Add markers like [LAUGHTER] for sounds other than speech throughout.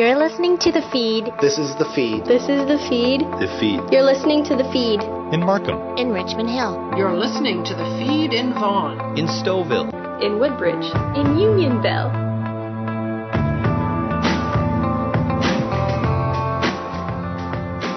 You're listening to The Feed. This is The Feed. This is The Feed. The Feed. You're listening to The Feed. In Markham. In Richmond Hill. You're listening to The Feed in Vaughan. In Stouffville. In Woodbridge. In Unionville.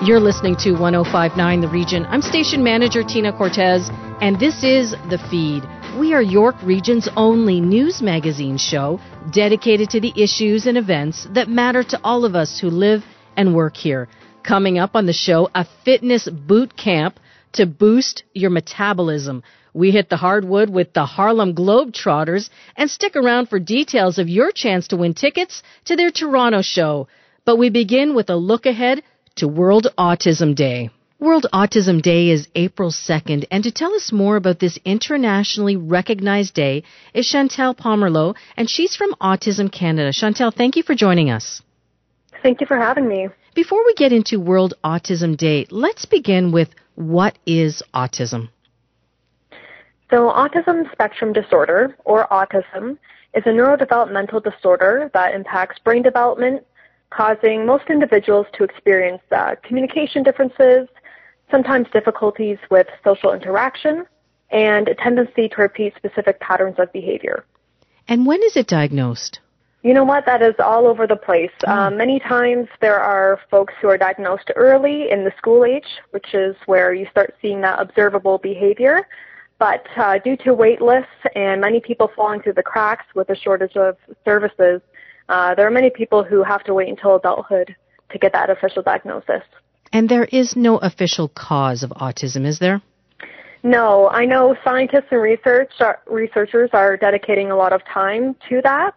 You're listening to 1059 The Region. I'm station manager Tina Cortez, and this is The Feed. We are York Region's only news magazine show dedicated to the issues and events that matter to all of us who live and work here. Coming up on the show, a fitness boot camp to boost your metabolism. We hit the hardwood with the Harlem Globetrotters and stick around for details of your chance to win tickets to their Toronto show. But we begin with a look ahead to World Autism Day. World Autism Day is April 2nd, and to tell us more about this internationally recognized day is Chantel Pomerleau, and she's from Autism Canada. Chantel, thank you for joining us. Thank you for having me. Before we get into World Autism Day, let's begin with what is autism? So, autism spectrum disorder, or autism, is a neurodevelopmental disorder that impacts brain development, causing most individuals to experience uh, communication differences, sometimes difficulties with social interaction, and a tendency to repeat specific patterns of behavior. And when is it diagnosed? You know what? That is all over the place. Mm. Um, many times there are folks who are diagnosed early in the school age, which is where you start seeing that observable behavior. But uh, due to wait lists and many people falling through the cracks with a shortage of services, uh, there are many people who have to wait until adulthood to get that official diagnosis. And there is no official cause of autism, is there? No, I know scientists and research are, researchers are dedicating a lot of time to that.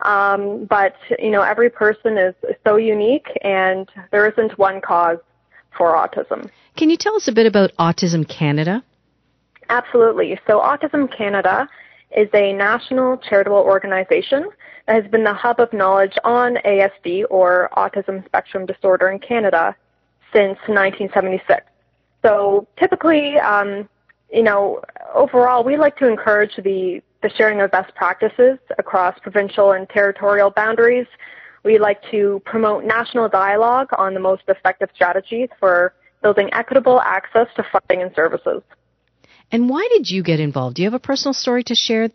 Um, but you know, every person is so unique, and there isn't one cause for autism. Can you tell us a bit about Autism Canada? Absolutely. So, Autism Canada is a national charitable organization that has been the hub of knowledge on ASD or autism spectrum disorder in Canada since 1976. So typically, um, you know, overall, we like to encourage the, the sharing of best practices across provincial and territorial boundaries. We like to promote national dialogue on the most effective strategies for building equitable access to funding and services. And why did you get involved? Do you have a personal story to share?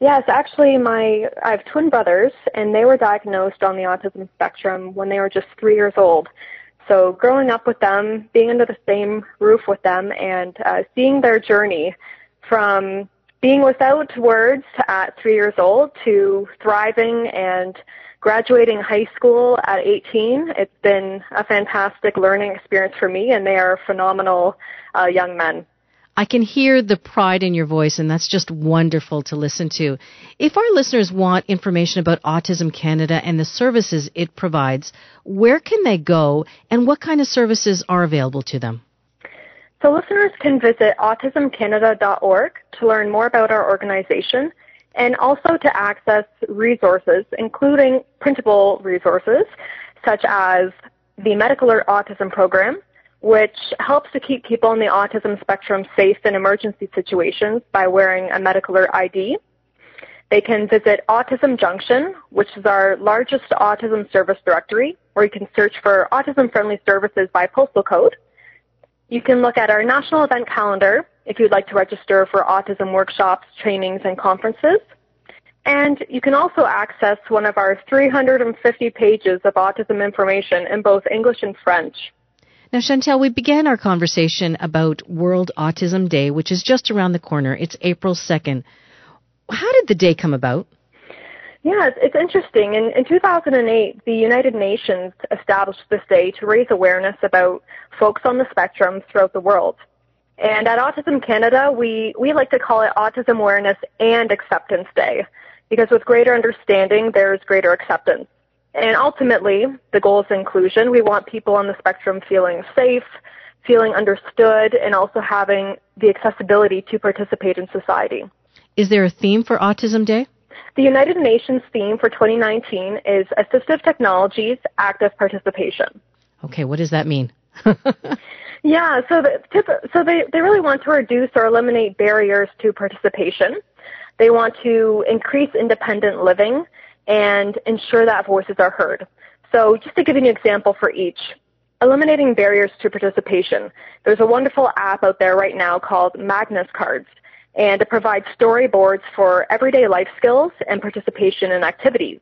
Yes, actually, my I have twin brothers, and they were diagnosed on the autism spectrum when they were just three years old. So growing up with them, being under the same roof with them, and uh, seeing their journey from being without words at three years old to thriving and graduating high school at 18, it's been a fantastic learning experience for me, and they are phenomenal uh, young men. I can hear the pride in your voice, and that's just wonderful to listen to. If our listeners want information about Autism Canada and the services it provides, where can they go, and what kind of services are available to them? So, listeners can visit autismcanada.org to learn more about our organization and also to access resources, including printable resources such as the Medical Autism Program, which helps to keep people on the autism spectrum safe in emergency situations by wearing a medical alert ID. They can visit Autism Junction, which is our largest autism service directory, where you can search for autism friendly services by postal code. You can look at our national event calendar if you'd like to register for autism workshops, trainings, and conferences. And you can also access one of our 350 pages of autism information in both English and French. Now, Chantel, we began our conversation about World Autism Day, which is just around the corner. It's April 2nd. How did the day come about? Yeah, it's, interesting. In, in 2008, the United Nations established this day to raise awareness about folks on the spectrum throughout the world. And at Autism Canada, we, we like to call it Autism Awareness and Acceptance Day because with greater understanding, there's greater acceptance. And ultimately, the goal is inclusion. We want people on the spectrum feeling safe, feeling understood, and also having the accessibility to participate in society. Is there a theme for Autism Day? The United Nations theme for 2019 is Assistive Technologies Active Participation. Okay, what does that mean? [LAUGHS] yeah, so the, so they, they really want to reduce or eliminate barriers to participation. They want to increase independent living and ensure that voices are heard. So just to give you an example for each, eliminating barriers to participation. There's a wonderful app out there right now called Magnus Cards, and it provides storyboards for everyday life skills and participation in activities.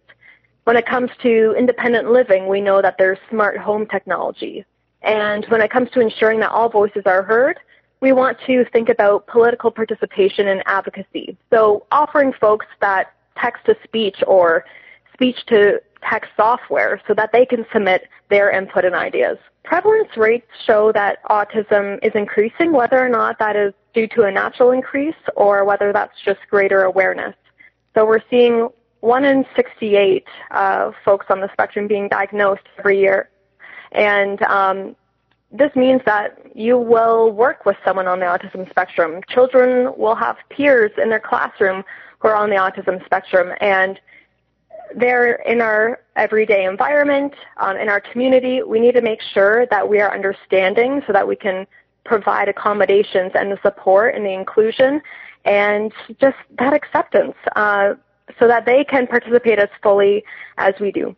When it comes to independent living, we know that there's smart home technology. And when it comes to ensuring that all voices are heard, we want to think about political participation and advocacy. So offering folks that text to speech or speech to text software so that they can submit their input and ideas. Prevalence rates show that autism is increasing, whether or not that is due to a natural increase or whether that's just greater awareness. So we're seeing 1 in 68 uh, folks on the spectrum being diagnosed every year. And um, this means that you will work with someone on the autism spectrum. Children will have peers in their classroom who are on the autism spectrum, and they're in our everyday environment, um, in our community. We need to make sure that we are understanding so that we can provide accommodations and the support and the inclusion and just that acceptance uh, so that they can participate as fully as we do.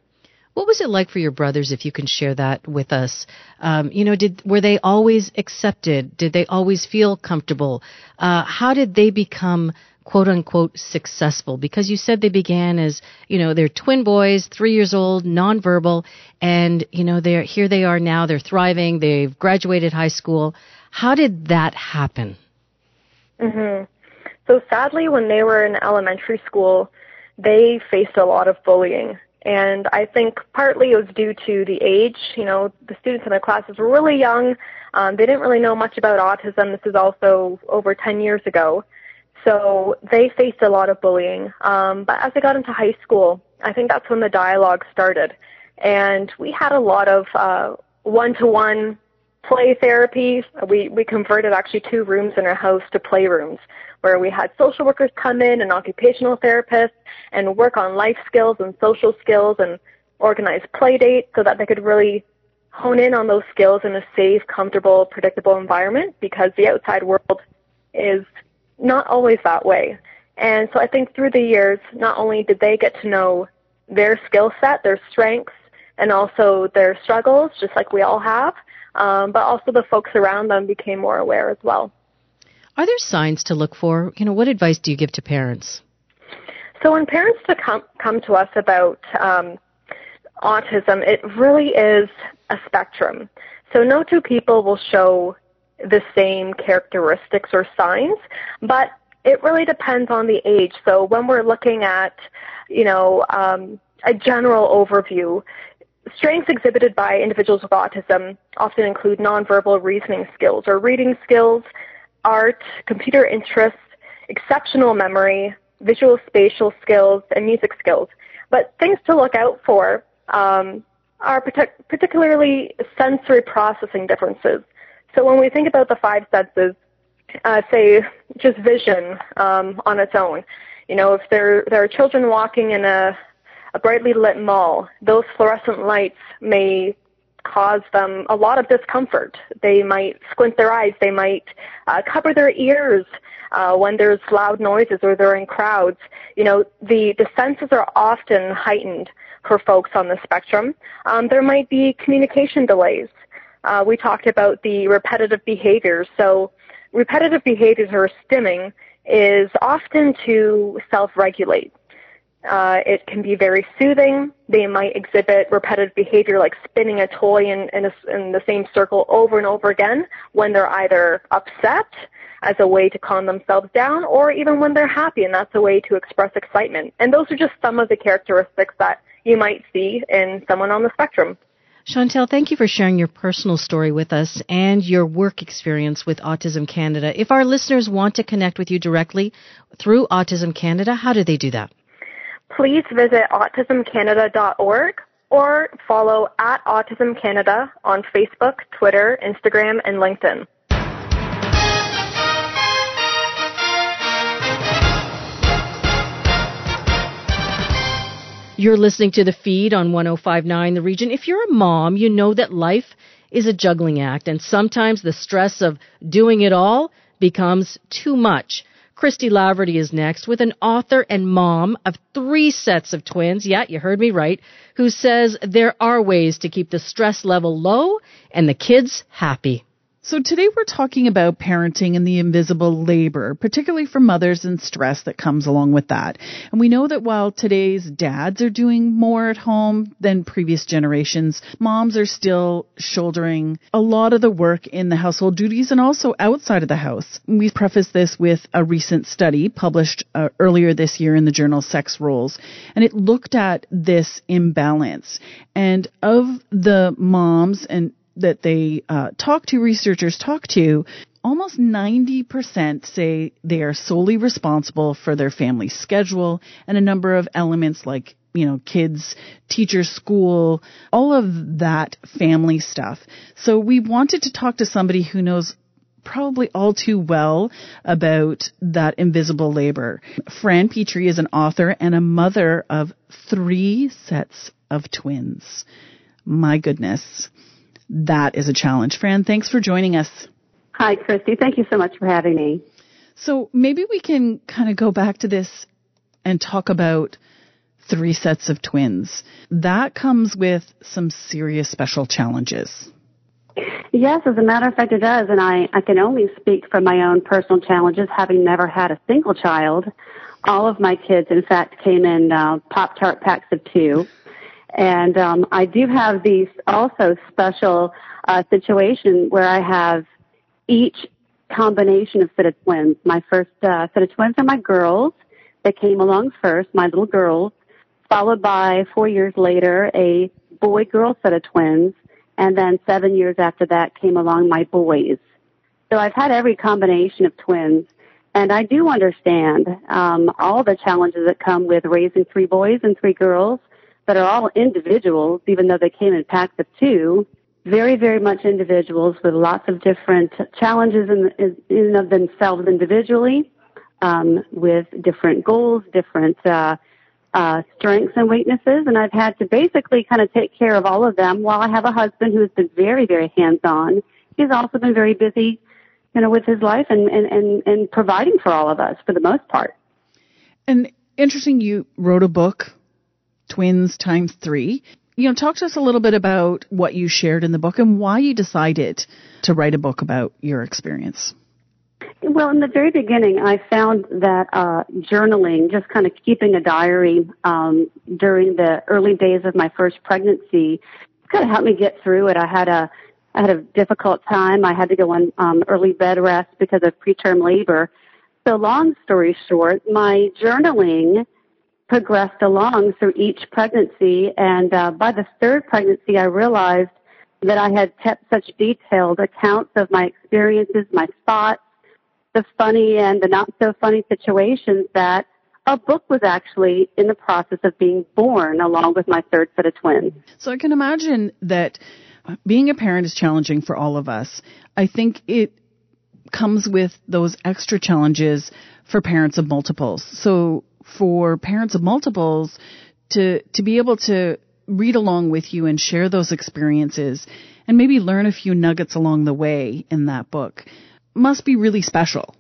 What was it like for your brothers, if you can share that with us? Um, you know, did were they always accepted? Did they always feel comfortable? Uh, how did they become quote unquote successful? Because you said they began as you know they're twin boys, three years old, nonverbal, and you know they're here. They are now. They're thriving. They've graduated high school. How did that happen? Mm-hmm. So sadly, when they were in elementary school, they faced a lot of bullying and I think partly it was due to the age. You know, the students in their classes were really young. Um, they didn't really know much about autism. This is also over 10 years ago. So they faced a lot of bullying. Um, but as they got into high school, I think that's when the dialogue started. And we had a lot of uh, one-to-one play therapy. We, we converted actually two rooms in our house to playrooms where we had social workers come in and occupational therapists and work on life skills and social skills and organize play dates so that they could really hone in on those skills in a safe, comfortable, predictable environment because the outside world is not always that way. And so I think through the years, not only did they get to know their skill set, their strengths, and also their struggles, just like we all have, um, but also the folks around them became more aware as well. Are there signs to look for? You know, what advice do you give to parents? So when parents to come come to us about um, autism, it really is a spectrum. So no two people will show the same characteristics or signs, but it really depends on the age. So when we're looking at, you know, um, a general overview, strengths exhibited by individuals with autism often include nonverbal reasoning skills or reading skills, art, computer interests, exceptional memory, visual spatial skills, and music skills. But things to look out for um, are partic- particularly sensory processing differences. So when we think about the five senses, uh, say just vision um, on its own, you know, if there there are children walking in a a brightly lit mall, those fluorescent lights may cause them a lot of discomfort. They might squint their eyes. They might uh, cover their ears uh, when there's loud noises or they're in crowds. You know, the, the senses are often heightened for folks on the spectrum. Um, there might be communication delays. Uh, we talked about the repetitive behaviors. So repetitive behaviors or stimming is often to self-regulate. Uh, it can be very soothing. They might exhibit repetitive behavior like spinning a toy in, in, a, in the same circle over and over again when they're either upset as a way to calm themselves down or even when they're happy and that's a way to express excitement. And those are just some of the characteristics that you might see in someone on the spectrum. Chantel, thank you for sharing your personal story with us and your work experience with Autism Canada. If our listeners want to connect with you directly through Autism Canada, how do they do that? please visit autismcanada.org or follow at Autism Canada on Facebook, Twitter, Instagram, and LinkedIn. You're listening to the feed on 1059 The Region. If you're a mom, you know that life is a juggling act, and sometimes the stress of doing it all becomes too much. Christy Laverty is next with an author and mom of three sets of twins. Yeah, you heard me right. Who says there are ways to keep the stress level low and the kids happy. So today we're talking about parenting and the invisible labor, particularly for mothers and stress that comes along with that. And we know that while today's dads are doing more at home than previous generations, moms are still shouldering a lot of the work in the household duties and also outside of the house. We preface this with a recent study published uh, earlier this year in the journal Sex Roles, and it looked at this imbalance. And of the moms and that they uh, talk to, researchers talk to, almost 90% say they are solely responsible for their family schedule and a number of elements like you know, kids, teachers, school, all of that family stuff. So we wanted to talk to somebody who knows probably all too well about that invisible labor. Fran Pitre is an author and a mother of three sets of twins. My goodness that is a challenge. Fran, thanks for joining us. Hi, Christy. Thank you so much for having me. So maybe we can kind of go back to this and talk about three sets of twins. That comes with some serious special challenges. Yes, as a matter of fact, it does. And I, I can only speak from my own personal challenges, having never had a single child. All of my kids, in fact, came in uh, Pop Tart packs of two. And um, I do have these also special uh, situation where I have each combination of set of twins. My first uh, set of twins are my girls that came along first, my little girls, followed by four years later a boy-girl set of twins, and then seven years after that came along my boys. So I've had every combination of twins, and I do understand um, all the challenges that come with raising three boys and three girls that are all individuals, even though they came in packs of two, very, very much individuals with lots of different challenges in, in, of themselves individually, um, with different goals, different uh, uh, strengths and weaknesses, and I've had to basically kind of take care of all of them. While I have a husband who has been very, very hands-on, he's also been very busy, you know, with his life and and and, and providing for all of us for the most part. And interesting, you wrote a book twins times three. You know, talk to us a little bit about what you shared in the book and why you decided to write a book about your experience. Well, in the very beginning, I found that uh, journaling, just kind of keeping a diary um, during the early days of my first pregnancy, kind of helped me get through it. I had a I had a difficult time. I had to go on um, early bed rest because of preterm labor. So, long story short, my journaling progressed along through each pregnancy. And uh, by the third pregnancy, I realized that I had kept such detailed accounts of my experiences, my thoughts, the funny and the not so funny situations that a book was actually in the process of being born along with my third set of twins. So I can imagine that being a parent is challenging for all of us. I think it comes with those extra challenges for parents of multiples. So for parents of multiples to to be able to read along with you and share those experiences and maybe learn a few nuggets along the way in that book must be really special.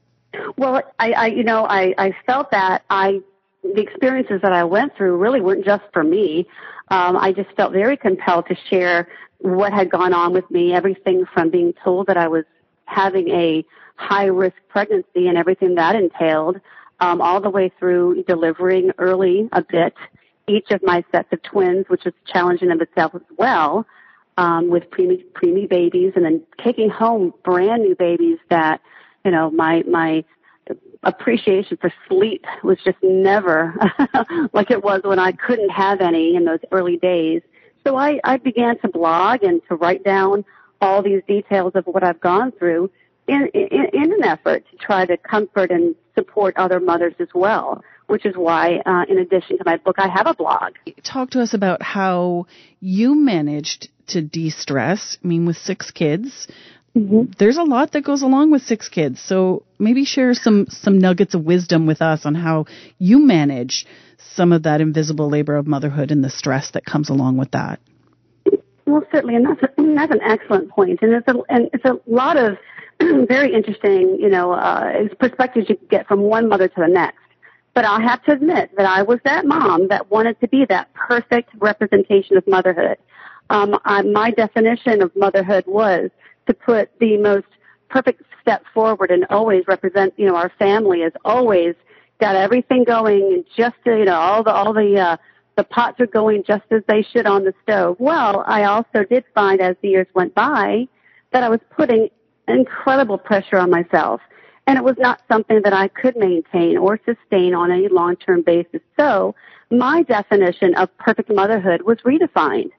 Well, I, I you know, I, I felt that I the experiences that I went through really weren't just for me. Um, I just felt very compelled to share what had gone on with me, everything from being told that I was having a high risk pregnancy and everything that entailed, um, all the way through delivering early a bit each of my sets of twins, which is challenging in itself as well, um, with preemie, preemie babies, and then taking home brand new babies that, you know, my my appreciation for sleep was just never [LAUGHS] like it was when I couldn't have any in those early days. So I, I began to blog and to write down all these details of what I've gone through in, in, in an effort to try to comfort and support other mothers as well, which is why, uh, in addition to my book, I have a blog. Talk to us about how you managed to de-stress. I mean, with six kids, mm-hmm. there's a lot that goes along with six kids. So maybe share some some nuggets of wisdom with us on how you manage some of that invisible labor of motherhood and the stress that comes along with that. Well, certainly, and that's a, that's an excellent point. point, and it's a and it's a lot of [CLEARS THROAT] very interesting, you know, uh, perspectives you could get from one mother to the next. But I have to admit that I was that mom that wanted to be that perfect representation of motherhood. Um, I, my definition of motherhood was to put the most perfect step forward and always represent, you know, our family as always got everything going and just, you know, all the, all the, uh, the pots are going just as they should on the stove. Well, I also did find as the years went by that I was putting incredible pressure on myself. And it was not something that I could maintain or sustain on a long-term basis. So my definition of perfect motherhood was redefined.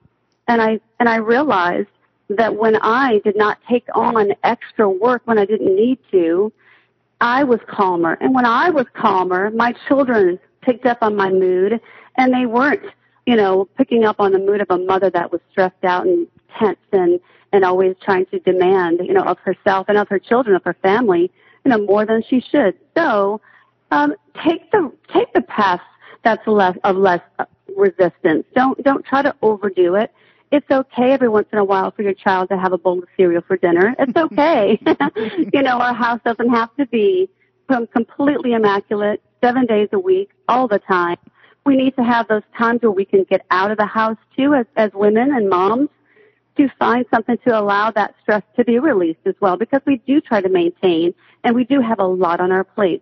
And I, and I realized that when I did not take on extra work when I didn't need to, I was calmer. And when I was calmer, my children picked up on my mood and they weren't, you know, picking up on the mood of a mother that was stressed out and tense and, and always trying to demand, you know, of herself and of her children, of her family, you know, more than she should. So, um, take the, take the path that's less, of less resistance. Don't, don't try to overdo it. It's okay every once in a while for your child to have a bowl of cereal for dinner. It's [LAUGHS] okay. [LAUGHS] you know, our house doesn't have to be completely immaculate seven days a week, all the time. We need to have those times where we can get out of the house too as, as women and moms to find something to allow that stress to be released as well because we do try to maintain and we do have a lot on our plate.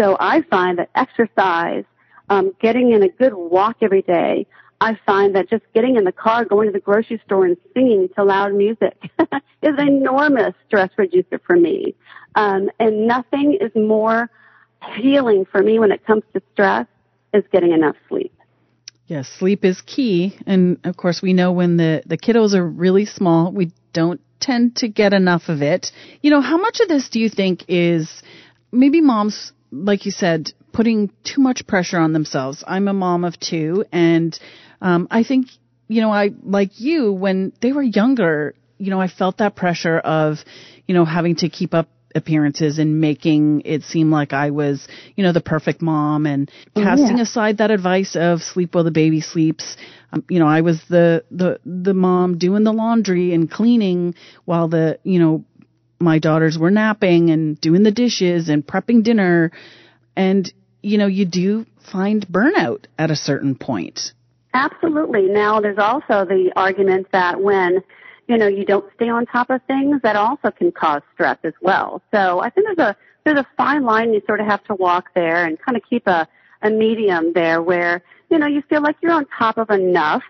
So I find that exercise, um, getting in a good walk every day, I find that just getting in the car, going to the grocery store and singing to loud music [LAUGHS] is an enormous stress reducer for me. Um, and nothing is more healing for me when it comes to stress is getting enough sleep. Yes, sleep is key. And of course, we know when the, the kiddos are really small, we don't tend to get enough of it. You know, how much of this do you think is maybe moms, like you said, putting too much pressure on themselves? I'm a mom of two, and um, I think, you know, I, like you, when they were younger, you know, I felt that pressure of, you know, having to keep up appearances and making it seem like I was, you know, the perfect mom and oh, casting yeah. aside that advice of sleep while the baby sleeps. Um, you know, I was the, the, the mom doing the laundry and cleaning while the, you know, my daughters were napping and doing the dishes and prepping dinner. And, you know, you do find burnout at a certain point. Absolutely. Now, there's also the argument that when you know, you don't stay on top of things, that also can cause stress as well. So I think there's a there's a fine line you sort of have to walk there and kind of keep a a medium there where you know you feel like you're on top of enough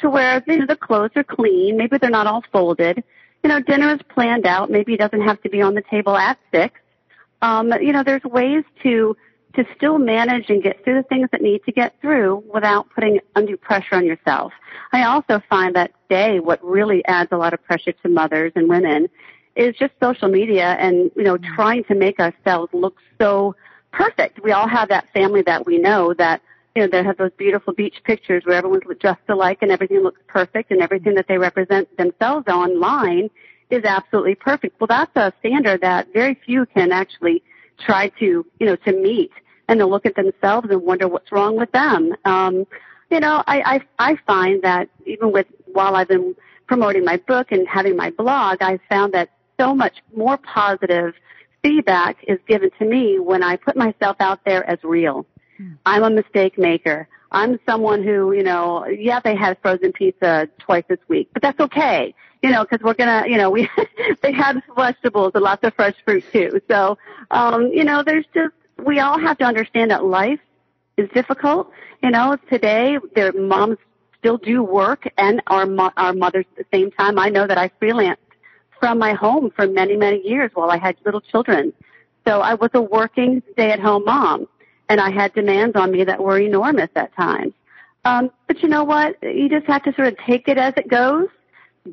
to where you know, the clothes are clean, maybe they're not all folded. You know, dinner is planned out. Maybe it doesn't have to be on the table at six. Um, you know, there's ways to to still manage and get through the things that need to get through without putting undue pressure on yourself. I also find that day what really adds a lot of pressure to mothers and women is just social media and, you know, mm-hmm. trying to make ourselves look so perfect. We all have that family that we know that, you know, they have those beautiful beach pictures where everyone's dressed alike and everything looks perfect and everything that they represent themselves online is absolutely perfect. Well, that's a standard that very few can actually try to, you know, to meet and to look at themselves and wonder what's wrong with them. Um, you know, I, I, I find that even with, while I've been promoting my book and having my blog, I've found that so much more positive feedback is given to me when I put myself out there as real. Hmm. I'm a mistake maker. I'm someone who, you know, yeah, they had frozen pizza twice this week, but that's okay you know, because we're gonna, you know, we [LAUGHS] they had vegetables and lots of fresh fruit too. So, um, you know, there's just we all have to understand that life is difficult. You know, today their moms still do work and our mo- our mothers at the same time. I know that I freelanced from my home for many many years while I had little children. So I was a working stay at home mom, and I had demands on me that were enormous at times. Um, but you know what? You just have to sort of take it as it goes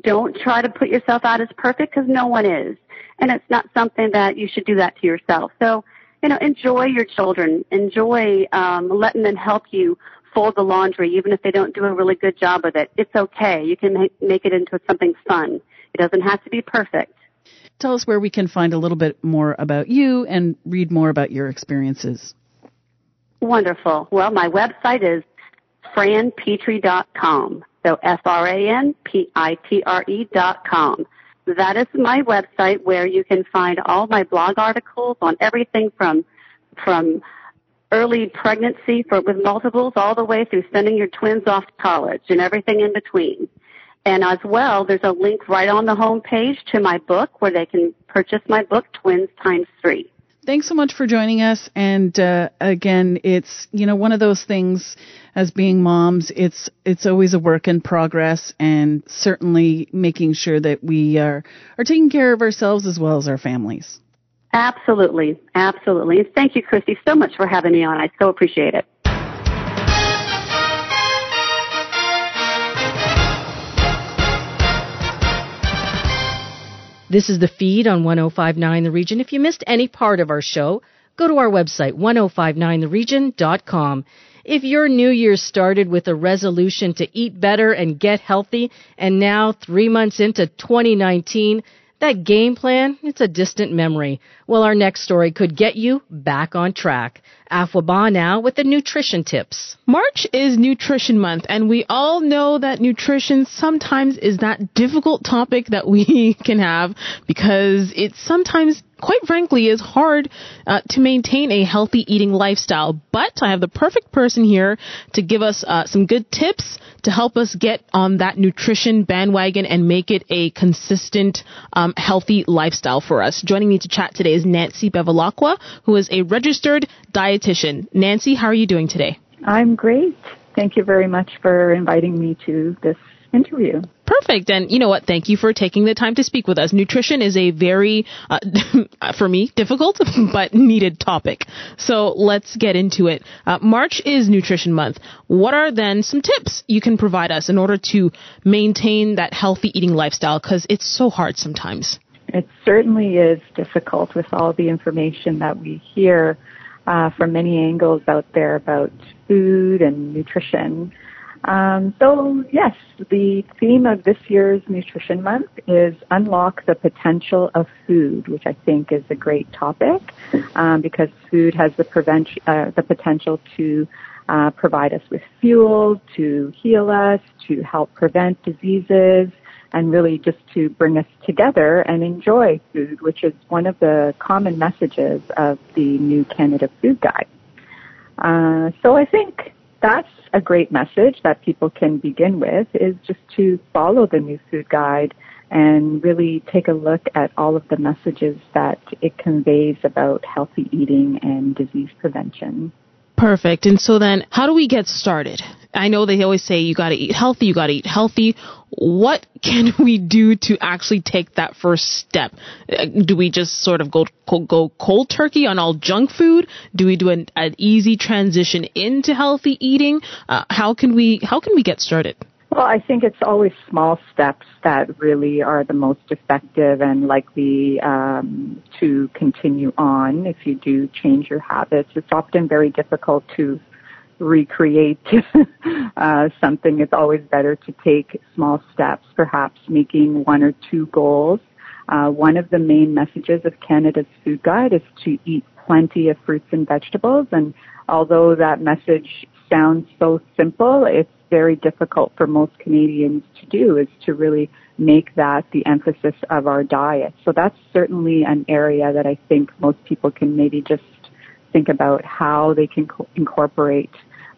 don't try to put yourself out as perfect because no one is. And it's not something that you should do that to yourself. So, you know, enjoy your children. Enjoy um, letting them help you fold the laundry, even if they don't do a really good job with it. It's okay. You can make, make it into something fun. It doesn't have to be perfect. Tell us where we can find a little bit more about you and read more about your experiences. Wonderful. Well, my website is franpitre.com. So F-R-A-N-P-I-T-R-E dot com. that is my website where you can find all my blog articles on everything from from early pregnancy for with multiples all the way through sending your twins off to college and everything in between. And as well, there's a link right on the home page to my book where they can purchase my book, Twins Times Three. Thanks so much for joining us. And uh, again, it's you know one of those things as being moms, it's it's always a work in progress, and certainly making sure that we are are taking care of ourselves as well as our families. Absolutely, absolutely. Thank you, Christy, so much for having me on. I so appreciate it. This is the feed on 1059 The Region. If you missed any part of our show, go to our website, 1059theregion.com. If your new year started with a resolution to eat better and get healthy, and now three months into 2019, that game plan, it's a distant memory. Well, our next story could get you back on track. Afwaba now with the nutrition tips. March is nutrition month and we all know that nutrition sometimes is that difficult topic that we [LAUGHS] can have because it sometimes quite frankly is hard uh, to maintain a healthy eating lifestyle. But I have the perfect person here to give us uh, some good tips to help us get on that nutrition bandwagon and make it a consistent, um, healthy lifestyle for us. Joining me to chat today is Nancy Bevilacqua, who is a registered dietitian. Nancy, how are you doing today? I'm great. Thank you very much for inviting me to this interview. Perfect. And you know what? Thank you for taking the time to speak with us. Nutrition is a very, uh, [LAUGHS] for me, difficult [LAUGHS] but needed topic. So let's get into it. Uh, March is Nutrition Month. What are then some tips you can provide us in order to maintain that healthy eating lifestyle? Because it's so hard sometimes. It certainly is difficult with all the information that we hear uh, from many angles out there about food and nutrition. Um, so yes, the theme of this year's Nutrition Month is unlock the potential of food, which I think is a great topic um, because food has the prevent uh, the potential to uh, provide us with fuel, to heal us, to help prevent diseases, and really just to bring us together and enjoy food, which is one of the common messages of the new Canada Food Guide. Uh, so I think that's a great message that people can begin with is just to follow the new food guide and really take a look at all of the messages that it conveys about healthy eating and disease prevention. Perfect. And so then, how do we get started? I know they always say you got to eat healthy, you got to eat healthy. What can [LAUGHS] we do to actually take that first step? Uh, do we just sort of go go cold turkey on all junk food? Do we do an, an easy transition into healthy eating? Uh, how can we how can we get started? Well, I think it's always small steps that really are the most effective and likely um, to continue on if you do change your habits. It's often very difficult to recreate [LAUGHS] uh, something. It's always better to take small steps, perhaps making one or two goals. Uh, one of the main messages of Canada's food guide is to eat plenty of fruits and vegetables. And although that message sounds so simple, it's very difficult for most Canadians to do is to really make that the emphasis of our diet. So that's certainly an area that I think most people can maybe just think about how they can co- incorporate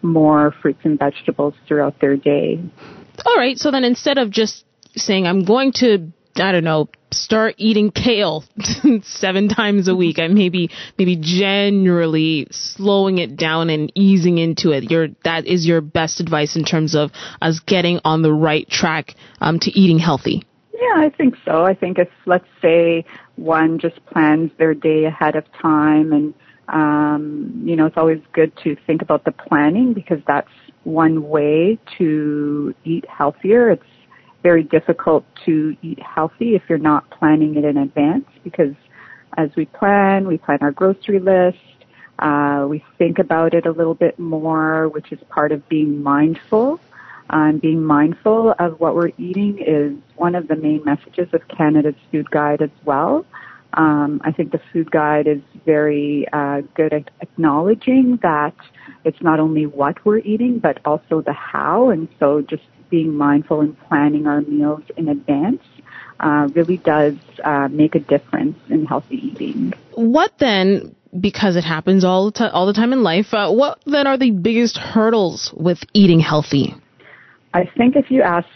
more fruits and vegetables throughout their day. All right. So then instead of just saying, I'm going to I don't know, start eating kale [LAUGHS] seven times a week. and maybe maybe generally slowing it down and easing into it. Your that is your best advice in terms of us getting on the right track um, to eating healthy. Yeah, I think so. I think if let's say one just plans their day ahead of time and um, you know, it's always good to think about the planning because that's one way to eat healthier. It's very difficult to eat healthy if you're not planning it in advance because as we plan, we plan our grocery list, uh, we think about it a little bit more, which is part of being mindful. And um, being mindful of what we're eating is one of the main messages of Canada's food guide as well. Um, I think the food guide is very uh, good at acknowledging that it's not only what we're eating, but also the how. And so just being mindful and planning our meals in advance uh, really does uh, make a difference in healthy eating. What then? Because it happens all the, t- all the time in life. Uh, what then are the biggest hurdles with eating healthy? I think if you ask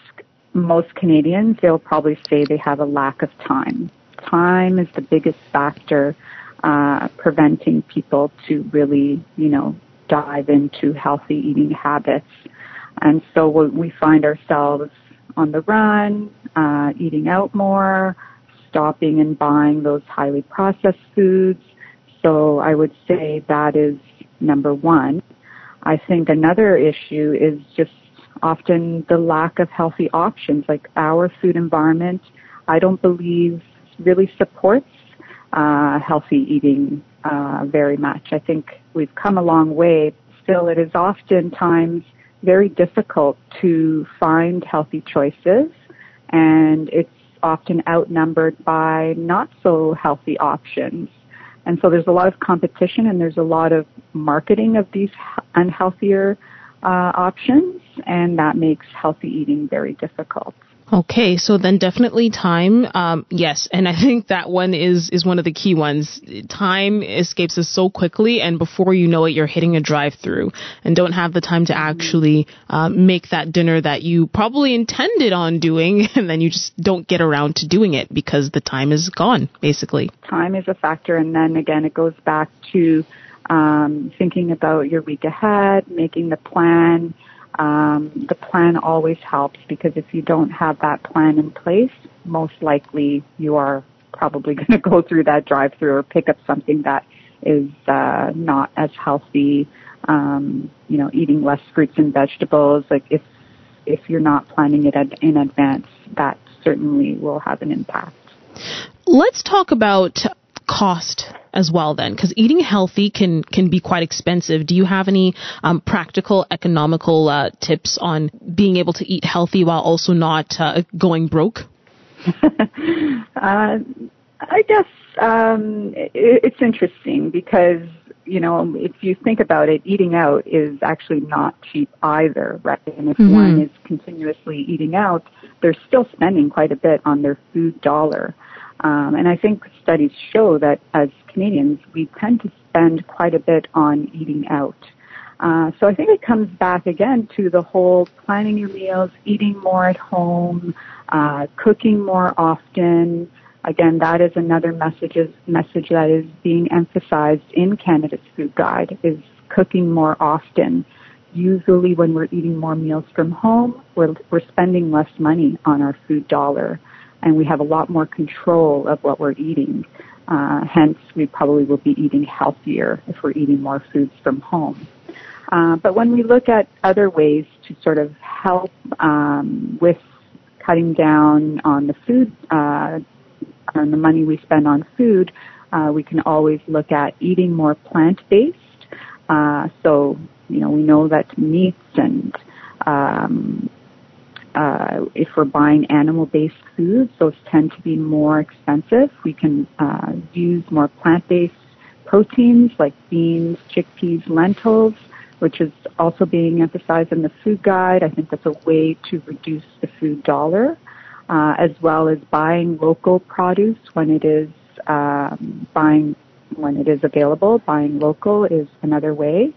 most Canadians, they'll probably say they have a lack of time. Time is the biggest factor uh, preventing people to really, you know, dive into healthy eating habits. And so we find ourselves on the run, uh, eating out more, stopping and buying those highly processed foods. So I would say that is number one. I think another issue is just often the lack of healthy options. Like our food environment, I don't believe really supports uh, healthy eating uh, very much. I think we've come a long way. Still, it is oftentimes very difficult to find healthy choices, and it's often outnumbered by not so healthy options. And so there's a lot of competition and there's a lot of marketing of these unhealthier uh, options, and that makes healthy eating very difficult. Okay, so then definitely time. Um, yes, and I think that one is is one of the key ones. Time escapes us so quickly, and before you know it, you're hitting a drive-through and don't have the time to actually uh, make that dinner that you probably intended on doing, [LAUGHS] and then you just don't get around to doing it because the time is gone, basically. Time is a factor, and then again, it goes back to um, thinking about your week ahead, making the plan. Um, the plan always helps because if you don't have that plan in place, most likely you are probably [LAUGHS] going to go through that drive-through or pick up something that is uh, not as healthy. Um, you know, eating less fruits and vegetables. Like if if you're not planning it in advance, that certainly will have an impact. Let's talk about cost as well then? Because eating healthy can can be quite expensive. Do you have any um, practical economical uh, tips on being able to eat healthy while also not uh, going broke? [LAUGHS] Uh, i guess um, it, it's interesting because you know if you think about it eating out is actually not cheap either right? And if mm-hmm. one is continuously eating out they're still spending quite a bit on their food dollar um, and I think studies show that as Canadians, we tend to spend quite a bit on eating out. Uh, so I think it comes back again to the whole planning your meals, eating more at home, uh, cooking more often. Again, that is another message, message that is being emphasized in Canada's food guide is cooking more often. Usually when we're eating more meals from home, we're, we're spending less money on our food dollar and we have a lot more control of what we're eating. Uh, hence, we probably will be eating healthier if we're eating more foods from home. Uh, but when we look at other ways to sort of help um, with cutting down on the food, uh, on the money we spend on food, uh, we can always look at eating more plant-based. Uh, so, you know, we know that meats and um, uh, if we're buying animal-based foods, those tend to be more expensive. We can uh, use more plant-based proteins like beans, chickpeas, lentils, which is also being emphasized in the food guide. I think that's a way to reduce the food dollar, uh, as well as buying local produce when it is um, buying when it is available. Buying local is another way.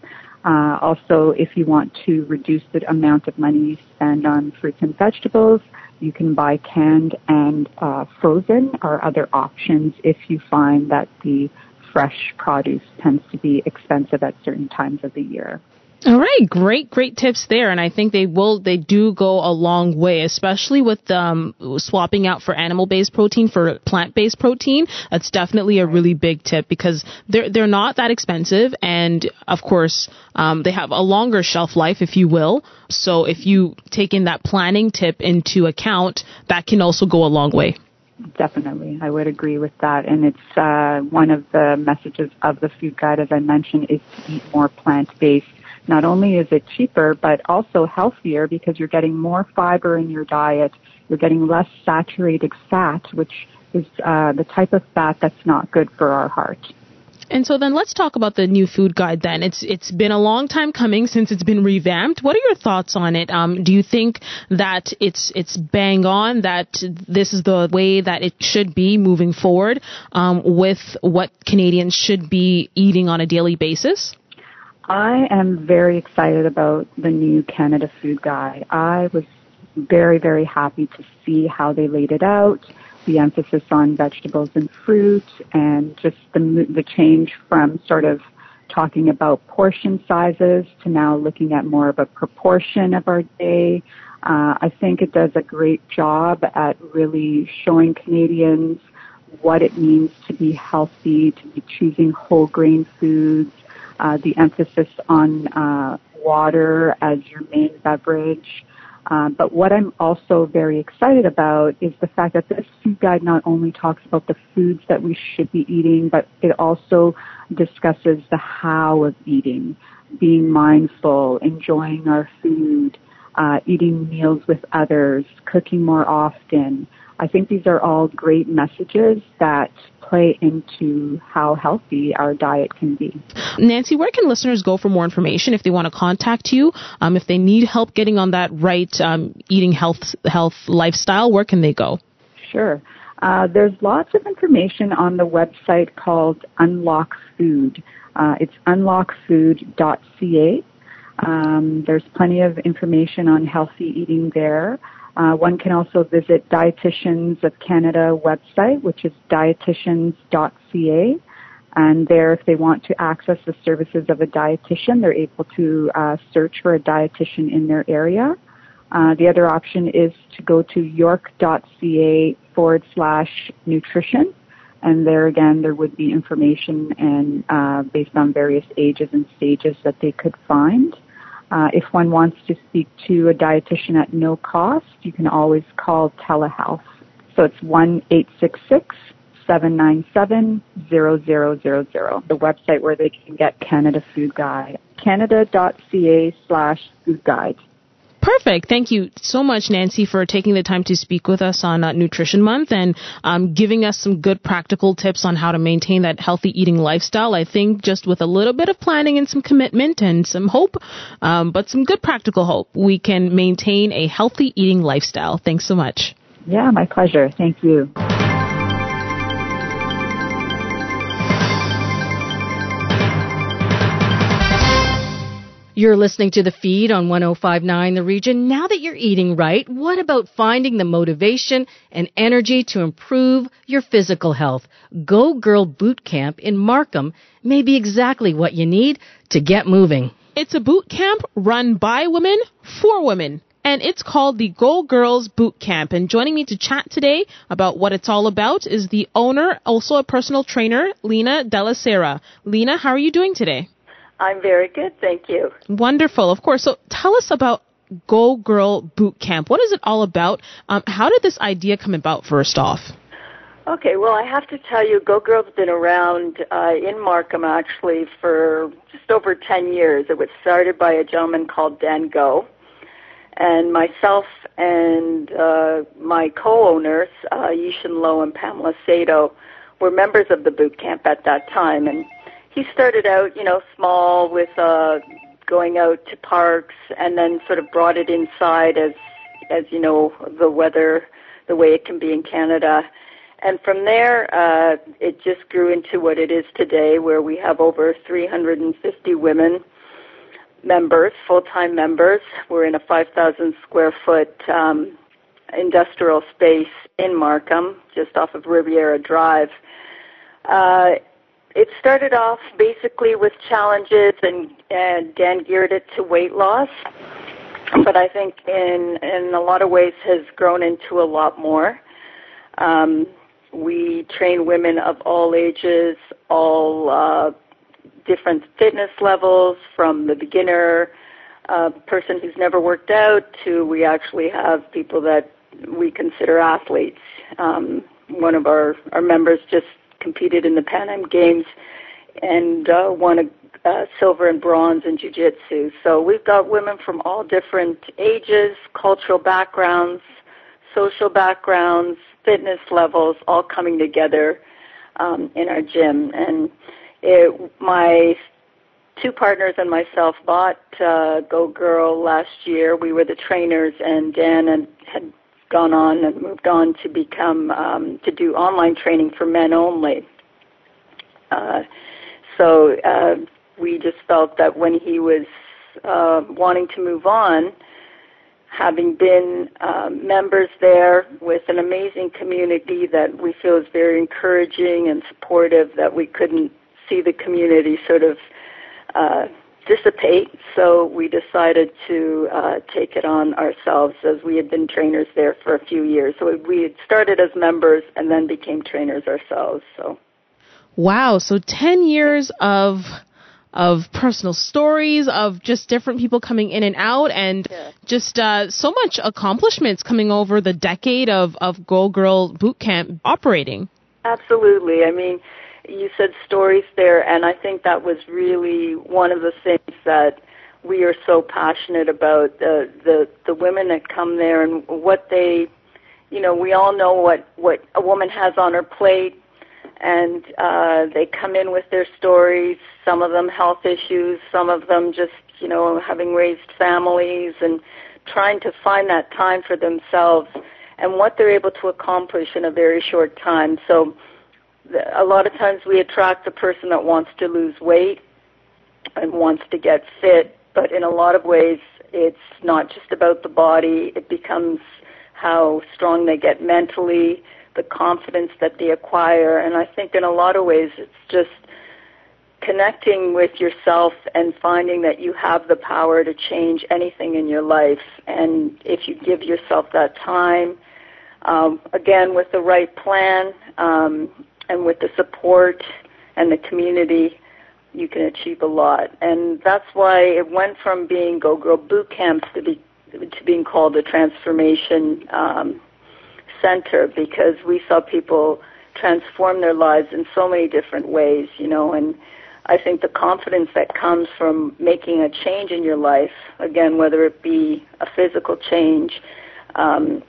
Uh, also, if you want to reduce the amount of money you spend on fruits and vegetables, you can buy canned and uh, frozen or other options if you find that the fresh produce tends to be expensive at certain times of the year. All right, great, great tips there, and I think they will, they do go a long way, especially with um, swapping out for animal-based protein for plant-based protein. That's definitely a really big tip because they're they're not that expensive, and of course, um, they have a longer shelf life, if you will. So if you take in that planning tip into account, that can also go a long way. Definitely, I would agree with that, and it's uh, one of the messages of the food guide, as I mentioned, is to eat more plant-based not only is it cheaper, but also healthier because you're getting more fiber in your diet. You're getting less saturated fat, which is uh, the type of fat that's not good for our heart. And so then let's talk about the new food guide then. It's it's been a long time coming since it's been revamped. What are your thoughts on it? Um, do you think that it's it's bang on that this is the way that it should be moving forward um, with what Canadians should be eating on a daily basis? I am very excited about the new Canada Food Guide. I was very, very happy to see how they laid it out, the emphasis on vegetables and fruit, and just the, the change from sort of talking about portion sizes to now looking at more of a proportion of our day. Uh, I think it does a great job at really showing Canadians what it means to be healthy, to be choosing whole grain foods, the emphasis on uh, water as your main beverage. Uh, but what I'm also very excited about is the fact that this food guide not only talks about the foods that we should be eating, but it also discusses the how of eating, being mindful, enjoying our food, uh, eating meals with others, cooking more often. I think these are all great messages that play into how healthy our diet can be. Nancy, where can listeners go for more information if they want to contact you? Um, if they need help getting on that right um, eating health health lifestyle, where can they go? Sure. Uh, there's lots of information on the website called Unlock Food. Uh, it's unlockfood.ca. Um, there's plenty of information on healthy eating there. Uh, one can also visit Dietitians of Canada website, which is dietitians.ca. And there, if they want to access the services of a dietitian, they're able to uh, search for a dietitian in their area. Uh, the other option is to go to york.ca forward slash nutrition. And there again, there would be information and uh, based on various ages and stages that they could find. Uh, if one wants to speak to a dietitian at no cost, you can always call telehealth. So it's one eight six six seven nine seven zero zero zero zero. The website where they can get Canada Food Guide. Canada.ca slash food guide. Perfect. Thank you so much, Nancy, for taking the time to speak with us on uh, Nutrition Month and um, giving us some good practical tips on how to maintain that healthy eating lifestyle. I think just with a little bit of planning and some commitment and some hope, um, but some good practical hope, we can maintain a healthy eating lifestyle. Thanks so much. Yeah, my pleasure. Thank you. You're listening to the feed on 1059 The Region. Now that you're eating right, what about finding the motivation and energy to improve your physical health? Go Girl Boot Camp in Markham may be exactly what you need to get moving. It's a boot camp run by women for women and it's called the Go Girls Boot Camp. And joining me to chat today about what it's all about is the owner, also a personal trainer, Lena Della Sera. Lena, how are you doing today? I'm very good, thank you. Wonderful, of course. So tell us about Go Girl Boot Camp. What is it all about? Um, how did this idea come about, first off? Okay, well, I have to tell you, Go Girl's been around uh, in Markham actually for just over 10 years. It was started by a gentleman called Dan Go. And myself and uh, my co-owners, uh, Yishin Lowe and Pamela Sato, were members of the boot camp at that time. And he started out, you know, small with uh, going out to parks, and then sort of brought it inside as, as you know, the weather, the way it can be in Canada. And from there, uh, it just grew into what it is today, where we have over 350 women members, full-time members. We're in a 5,000 square foot um, industrial space in Markham, just off of Riviera Drive. Uh, it started off basically with challenges, and, and Dan geared it to weight loss. But I think in in a lot of ways has grown into a lot more. Um, we train women of all ages, all uh, different fitness levels, from the beginner uh, person who's never worked out to we actually have people that we consider athletes. Um, one of our, our members just competed in the Pan Am Games and uh, won a uh, silver and bronze in jiu-jitsu. So we've got women from all different ages, cultural backgrounds, social backgrounds, fitness levels, all coming together um, in our gym. And it, my two partners and myself bought uh, Go Girl last year. We were the trainers, and Dan and had gone on and moved on to become um, to do online training for men only. Uh, so uh, we just felt that when he was uh, wanting to move on, having been um, members there with an amazing community that we feel is very encouraging and supportive, that we couldn't see the community sort of uh, dissipate. So we decided to uh, take it on ourselves as we had been trainers there for a few years. So we had started as members and then became trainers ourselves. So. Wow. So 10 years of of personal stories of just different people coming in and out and yeah. just uh, so much accomplishments coming over the decade of, of Go Girl Boot Camp operating. Absolutely. I mean, you said stories there, and I think that was really one of the things that we are so passionate about the the the women that come there and what they you know we all know what what a woman has on her plate and uh they come in with their stories some of them health issues some of them just you know having raised families and trying to find that time for themselves and what they're able to accomplish in a very short time. So a lot of times we attract the person that wants to lose weight and wants to get fit, but in a lot of ways it's not just about the body. It becomes how strong they get mentally, the confidence that they acquire, and I think in a lot of ways it's just connecting with yourself and finding that you have the power to change anything in your life. And if you give yourself that time, um, again, with the right plan, um, and with the support and the community, you can achieve a lot. And that's why it went from being Go Girl Boot Camps to be to being called a transformation um, center because we saw people transform their lives in so many different ways, you know, and I think the confidence that comes from making a change in your life, again, whether it be a physical change, um,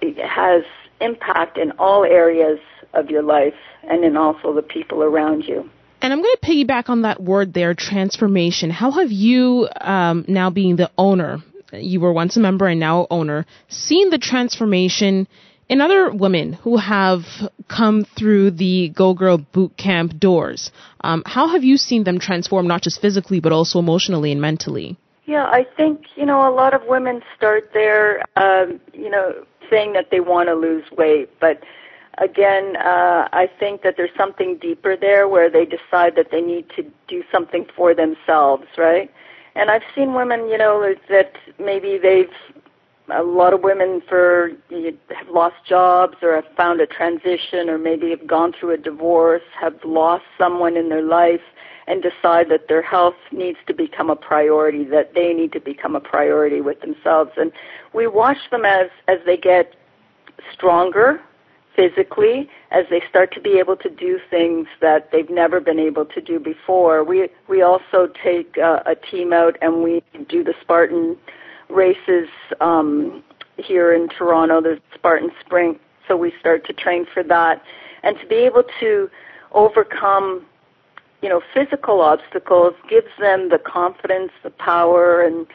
it has impact in all areas of your life and in also the people around you. And I'm going to piggyback on that word there, transformation. How have you, um, now being the owner, you were once a member and now owner, seen the transformation in other women who have come through the Go Girl Boot Camp doors? Um, how have you seen them transform, not just physically, but also emotionally and mentally? Yeah, I think, you know, a lot of women start there, um, you know, saying that they want to lose weight, but again, uh, I think that there's something deeper there where they decide that they need to do something for themselves, right? And I've seen women, you know, that maybe they've a lot of women for you know, have lost jobs or have found a transition or maybe have gone through a divorce, have lost someone in their life and decide that their health needs to become a priority, that they need to become a priority with themselves. And we watch them as as they get stronger physically as they start to be able to do things that they've never been able to do before. We we also take uh, a team out and we do the Spartan races um, here in Toronto, the Spartan Sprint. So we start to train for that, and to be able to overcome, you know, physical obstacles gives them the confidence, the power, and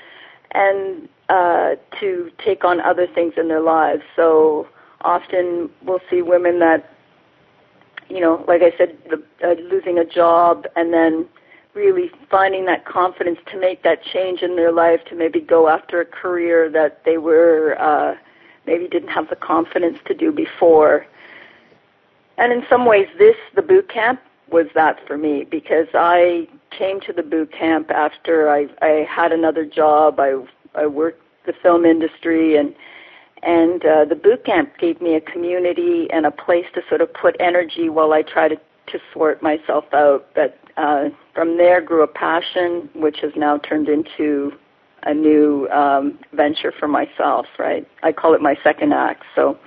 and uh, to take on other things in their lives. So often we'll see women that, you know, like I said, the, uh, losing a job and then really finding that confidence to make that change in their life to maybe go after a career that they were uh, maybe didn't have the confidence to do before. And in some ways, this the boot camp was that for me because I came to the boot camp after I I had another job. I I worked the film industry and and uh, the boot camp gave me a community and a place to sort of put energy while I try to, to sort myself out. But uh, from there grew a passion, which has now turned into a new um, venture for myself. Right? I call it my second act. So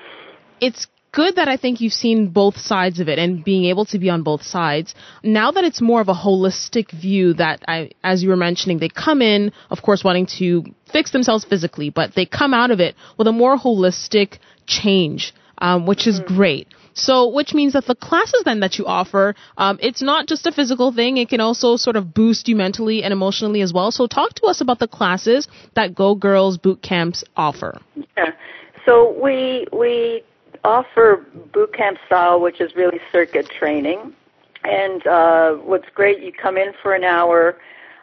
it's good that I think you've seen both sides of it and being able to be on both sides. Now that it's more of a holistic view that I, as you were mentioning, they come in, of course, wanting to fix themselves physically, but they come out of it with a more holistic change um, which is great. So, which means that the classes then that you offer, um, it's not just a physical thing. It can also sort of boost you mentally and emotionally as well. So, talk to us about the classes that Go Girls Boot Camps offer. Yeah. So we we offer boot camp style, which is really circuit training. And uh, what's great, you come in for an hour.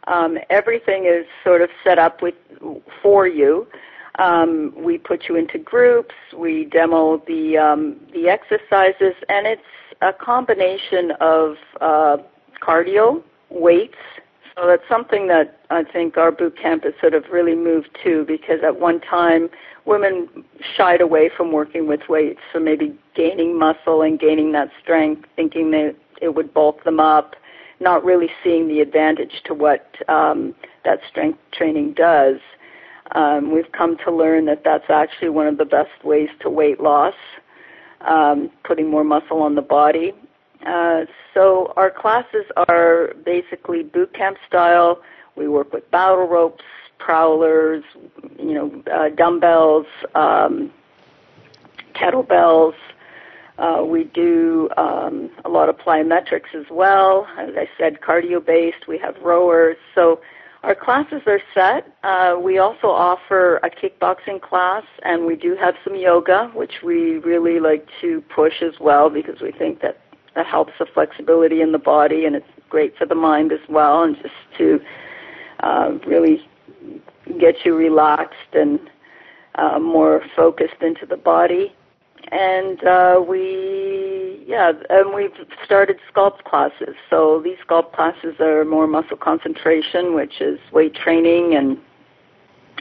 Um, everything is sort of set up with for you. Um, we put you into groups. We demo the um, the exercises, and it's a combination of uh, cardio, weights. So that's something that I think our boot camp has sort of really moved to because at one time women shied away from working with weights, so maybe gaining muscle and gaining that strength, thinking that it would bulk them up, not really seeing the advantage to what um, that strength training does. Um, we've come to learn that that's actually one of the best ways to weight loss, um, putting more muscle on the body. Uh, so our classes are basically boot camp style. We work with battle ropes, prowlers, you know, uh, dumbbells, um, kettlebells. Uh, we do um, a lot of plyometrics as well. As I said, cardio based. We have rowers. So our classes are set. Uh, we also offer a kickboxing class, and we do have some yoga, which we really like to push as well because we think that that helps the flexibility in the body, and it's great for the mind as well, and just to uh, really get you relaxed and uh, more focused into the body. And uh, we, yeah, and we've started sculpt classes. So these sculpt classes are more muscle concentration, which is weight training, and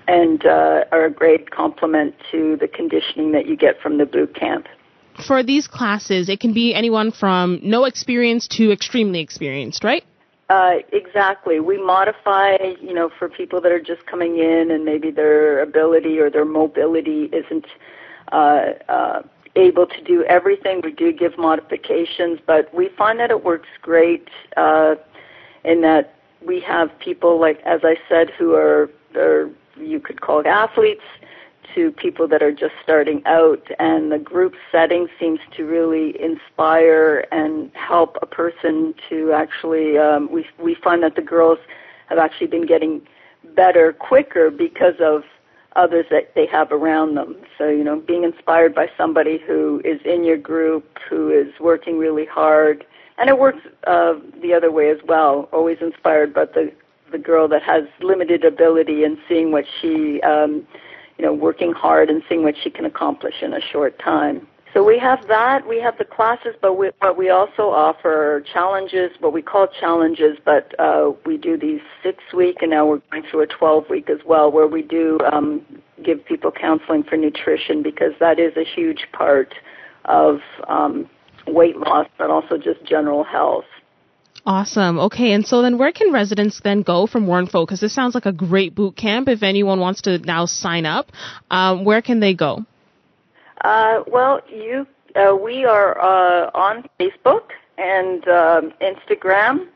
and uh, are a great complement to the conditioning that you get from the boot camp. For these classes, it can be anyone from no experience to extremely experienced, right? Uh, exactly. We modify, you know, for people that are just coming in and maybe their ability or their mobility isn't uh, uh, able to do everything. We do give modifications, but we find that it works great uh, in that we have people like, as I said, who are, are you could call it athletes, to people that are just starting out, and the group setting seems to really inspire and help a person to actually. Um, we we find that the girls have actually been getting better quicker because of others that they have around them. So you know, being inspired by somebody who is in your group, who is working really hard, and it works uh, the other way as well. Always inspired by the the girl that has limited ability and seeing what she um, you know, working hard and seeing what she can accomplish in a short time. So we have that. We have the classes, but we, but we also offer challenges, what we call challenges, but uh, we do these six week, and now we're going through a 12 week as well, where we do um, give people counseling for nutrition because that is a huge part of um, weight loss, but also just general health. Awesome. Okay, and so then where can residents then go from Warren Because this sounds like a great boot camp. If anyone wants to now sign up, um, where can they go? Uh, well, you uh, we are uh, on Facebook and um, Instagram,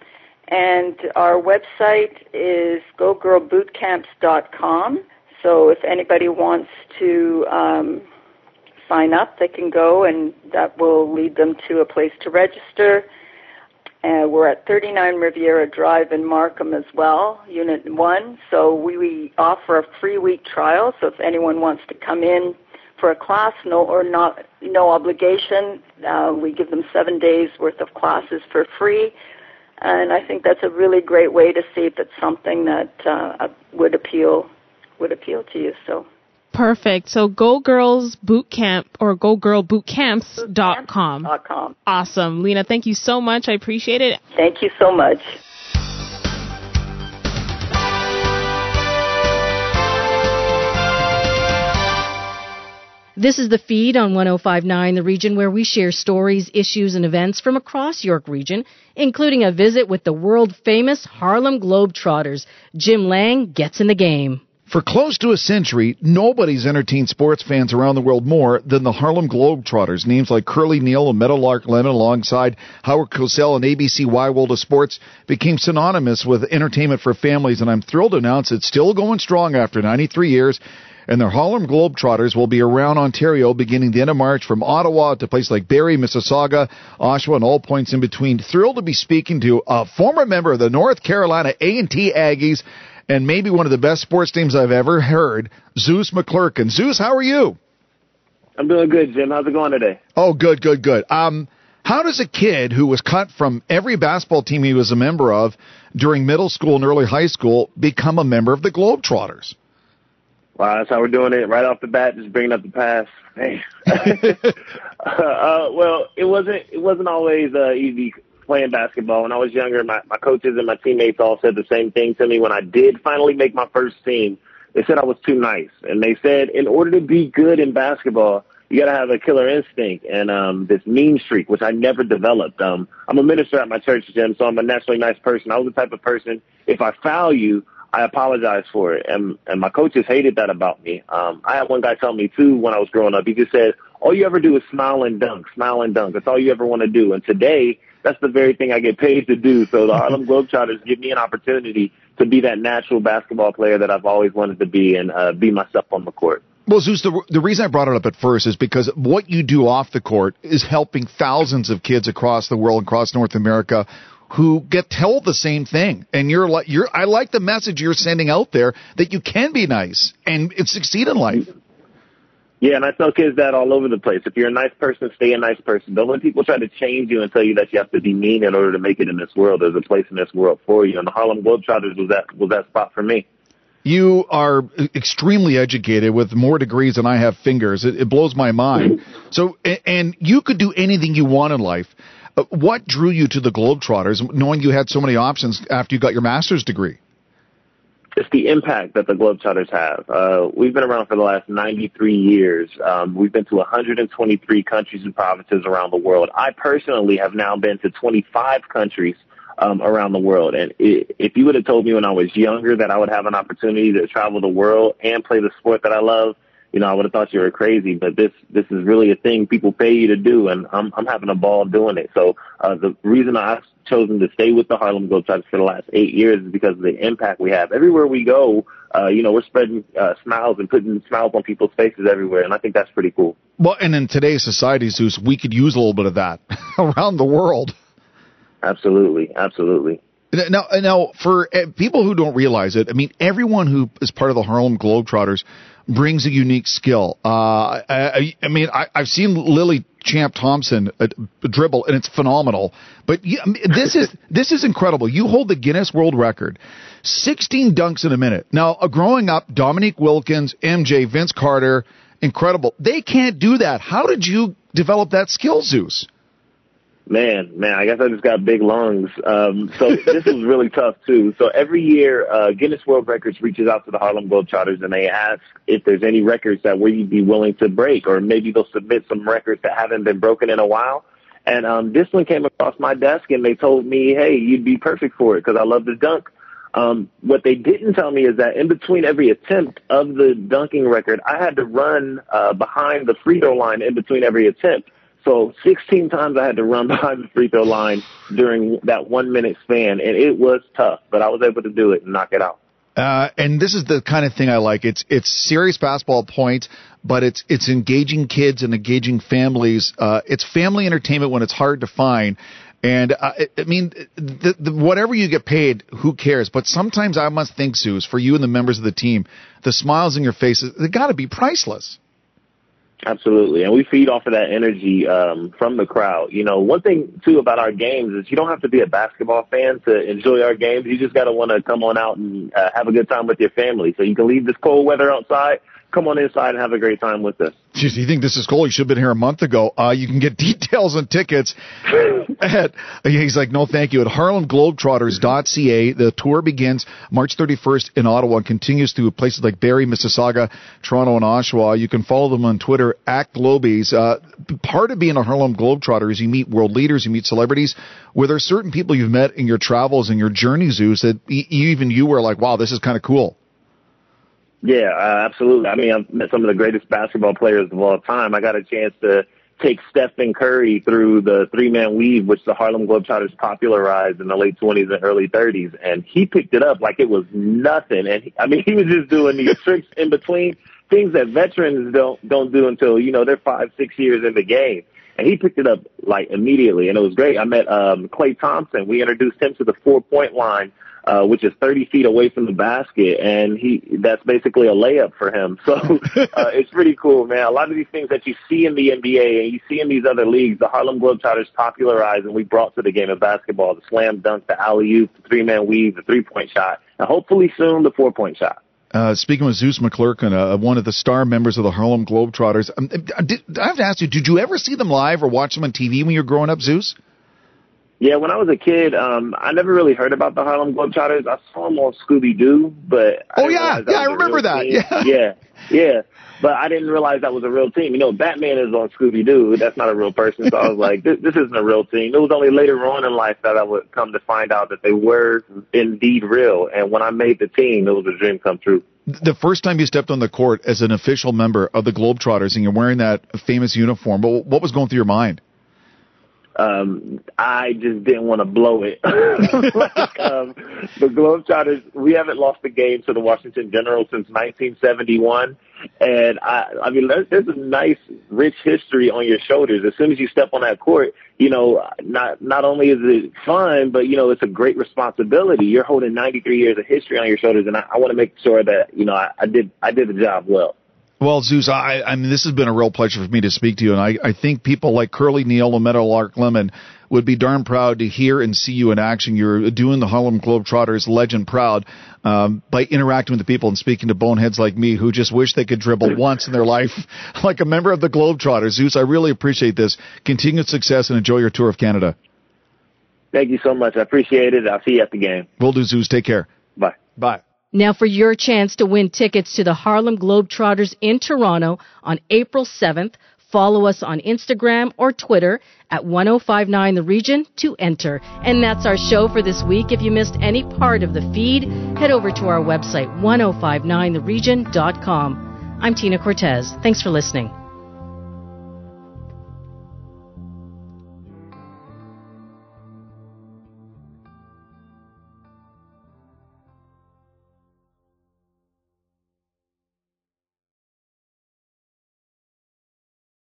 and our website is gogirlbootcamps.com. So if anybody wants to um, sign up, they can go, and that will lead them to a place to register uh, we're at 39 Riviera Drive in Markham as well, Unit 1. So we, we offer a free week trial. So if anyone wants to come in for a class, no or not, no obligation, uh, we give them seven days worth of classes for free. And I think that's a really great way to see if it's something that uh, would appeal would appeal to you. So Perfect. So Go Girls Boot Camp or Go Girl Dot com. Awesome. Lena, thank you so much. I appreciate it. Thank you so much. This is the feed on 1059 The Region where we share stories, issues, and events from across York Region, including a visit with the world famous Harlem Globetrotters. Jim Lang gets in the game. For close to a century, nobody's entertained sports fans around the world more than the Harlem Globetrotters. Names like Curly Neal and Meadowlark Lemon alongside Howard Cosell and ABC Wide World of Sports became synonymous with entertainment for families, and I'm thrilled to announce it's still going strong after 93 years And their Harlem Globetrotters will be around Ontario beginning the end of March from Ottawa to places like Barrie, Mississauga, Oshawa, and all points in between. Thrilled to be speaking to a former member of the North Carolina A&T Aggies and maybe one of the best sports teams I've ever heard, Zeus McClurkin. Zeus, how are you? I'm doing good, Jim. How's it going today? Oh, good, good, good. Um, how does a kid who was cut from every basketball team he was a member of during middle school and early high school become a member of the Globetrotters? Wow, that's how we're doing it right off the bat. Just bringing up the past. Hey. [LAUGHS] [LAUGHS] uh, well, it wasn't. It wasn't always uh, easy playing basketball. When I was younger, my, my coaches and my teammates all said the same thing to me. When I did finally make my first team, they said I was too nice, and they said in order to be good in basketball, you got to have a killer instinct and um this mean streak, which I never developed. Um, I'm a minister at my church, Jim, so I'm a naturally nice person. I was the type of person if I foul you, I apologize for it, and and my coaches hated that about me. Um, I had one guy tell me too when I was growing up. He just said, "All you ever do is smile and dunk, smile and dunk. That's all you ever want to do." And today, that's the very thing I get paid to do. So the [LAUGHS] Harlem Globetrotters give me an opportunity to be that natural basketball player that I've always wanted to be and uh, be myself on the court. Well, Zeus, the, the reason I brought it up at first is because what you do off the court is helping thousands of kids across the world, across North America, who get told the same thing. And you're like, you're, I like the message you're sending out there that you can be nice and succeed in life. Yeah, and I tell kids that all over the place. If you're a nice person, stay a nice person. Don't let people try to change you and tell you that you have to be mean in order to make it in this world. There's a place in this world for you. And the Harlem Globetrotters was that was that spot for me. You are extremely educated with more degrees than I have fingers. It, it blows my mind. [LAUGHS] So, and you could do anything you want in life. Uh, what drew you to the Globetrotters, knowing you had so many options after you got your master's degree? It's the impact that the Globetrotters have. Uh, we've been around for the last 93 years. Um, we've been to 123 countries and provinces around the world. I personally have now been to 25 countries um, around the world. And it, if you would have told me when I was younger that I would have an opportunity to travel the world and play the sport that I love, you know, I would have thought you were crazy. But this this is really a thing people pay you to do, and I'm I'm having a ball doing it. So uh, the reason I've chosen to stay with the Harlem Globetrotters for the last eight years is because of the impact we have. Everywhere we go, uh, you know, we're spreading uh, smiles and putting smiles on people's faces everywhere, and I think that's pretty cool. Well, and in today's society, Zeus, we could use a little bit of that [LAUGHS] around the world. Absolutely, absolutely. Now, now, for eh, people who don't realize it, I mean, everyone who is part of the Harlem Globetrotters brings a unique skill. Uh, I, I mean, I, have seen Lily Champ Thompson uh, dribble, and it's phenomenal. But you, I mean, this is [LAUGHS] this is incredible. You hold the Guinness World Record, 16 dunks in a minute. Now, uh, growing up, Dominique Wilkins, MJ, Vince Carter, incredible. They can't do that. How did you develop that skill, Zeus? Man, man, I guess I just got big lungs. Um, so [LAUGHS] this was really tough too. So every year, uh, Guinness World Records reaches out to the Harlem Globetrotters and they ask if there's any records that we'd be willing to break, or maybe they'll submit some records that haven't been broken in a while. And um, this one came across my desk and they told me, hey, you'd be perfect for it because I love to dunk. Um, what they didn't tell me is that in between every attempt of the dunking record, I had to run uh, behind the free throw line in between every attempt. So 16 times I had to run [LAUGHS] behind the free throw line during that one minute span, and it was tough, but I was able to do it and knock it out. Uh, and this is the kind of thing I like. It's it's serious basketball points, but it's it's engaging kids and engaging families. Uh, it's family entertainment when it's hard to find. And uh, I mean, the, the, whatever you get paid, who cares? But sometimes I must think, Zeus, for you and the members of the team, the smiles in your faces, they got to be priceless. Absolutely, and we feed off of that energy um, from the crowd. You know, one thing too about our games is you don't have to be a basketball fan to enjoy our games. You just got to want to come on out and uh, have a good time with your family. So you can leave this cold weather outside, come on inside and have a great time with us. Jeez, you think this is cool? You should have been here a month ago. Uh, you can get [LAUGHS] details and tickets [LAUGHS] at, he's like, no, thank you, at harlemglobetrotters.ca. The tour begins March 31st in Ottawa and continues through places like Barrie, Mississauga, Toronto, and Oshawa. You can follow them on Twitter at Globies. Uh, part of being a Harlem Globetrotter is you meet world leaders, you meet celebrities. Were there certain people you've met in your travels and your journeys, Zeus, that even you were like, wow, this is kind of cool? Yeah, uh, absolutely. I mean, I've met some of the greatest basketball players of all time. I got a chance to take Stephen Curry through the three man weave, which the Harlem Globetrotters popularized in the late 20s and early 30s. And he picked it up like it was nothing. And he, I mean, [LAUGHS] he was just doing these tricks in between things that veterans don't don't do until you know they're five, six years in the game. And he picked it up like immediately, and it was great. I met um, Klay Thompson. We introduced him to the four point line uh, which is 30 feet away from the basket, and he that's basically a layup for him. [LAUGHS] So uh, [LAUGHS] it's pretty cool, man. A lot of these things that you see in the NBA and you see in these other leagues, the Harlem Globetrotters popularized and we brought to the game of basketball: the slam dunk, the alley oop, the three man weave, the three point shot, and hopefully soon the four point shot. Uh, speaking with Zeus McClurkin, uh, one of the star members of the Harlem Globetrotters, um, did, I have to ask you, did you ever see them live or watch them on TV when you were growing up, Zeus? Yeah, when I was a kid, um, I never really heard about the Harlem Globetrotters. I saw them on Scooby Doo, but oh yeah, yeah, I remember that. Team. Yeah, [LAUGHS] yeah, yeah. But I didn't realize that was a real team. You know, Batman is on Scooby Doo. That's not a real person. So I was like, this, this isn't a real team. It was only later on in life that I would come to find out that they were indeed real. And when I made the team, it was a dream come true. The first time you stepped on the court as an official member of the Globetrotters and you're wearing that famous uniform, what was going through your mind? Um, I just didn't want to blow it. [LAUGHS] like, um, the Globetrotters, we haven't lost a game to the Washington Generals since 1971. And I, I mean, there's, a nice, rich history on your shoulders. As soon as you step on that court, you know, not, not only is it fun, but, you know, it's a great responsibility. You're holding 93 years of history on your shoulders. And I, I want to make sure that, you know, I, I did, I did the job well. Well, Zeus, I, I mean, this has been a real pleasure for me to speak to you, and I, I think people like Curly Neal and Meadowlark Lemon would be darn proud to hear and see you in action. You're doing the Harlem Globetrotters legend proud um, by interacting with the people and speaking to boneheads like me who just wish they could dribble [LAUGHS] once in their life [LAUGHS] like a member of the Globetrotters. Zeus, I really appreciate this. Continued success and enjoy your tour of Canada. Thank you so much. I appreciate it. I'll see you at the game. We'll do, Zeus. Take care. Bye. Bye. Now for your chance to win tickets to the Harlem Globetrotters in Toronto on April 7th, follow us on Instagram or Twitter at 1059 The Region to enter. And that's our show for this week. If you missed any part of the feed, head over to our website, 1059theregion.com. I'm Tina Cortez. Thanks for listening.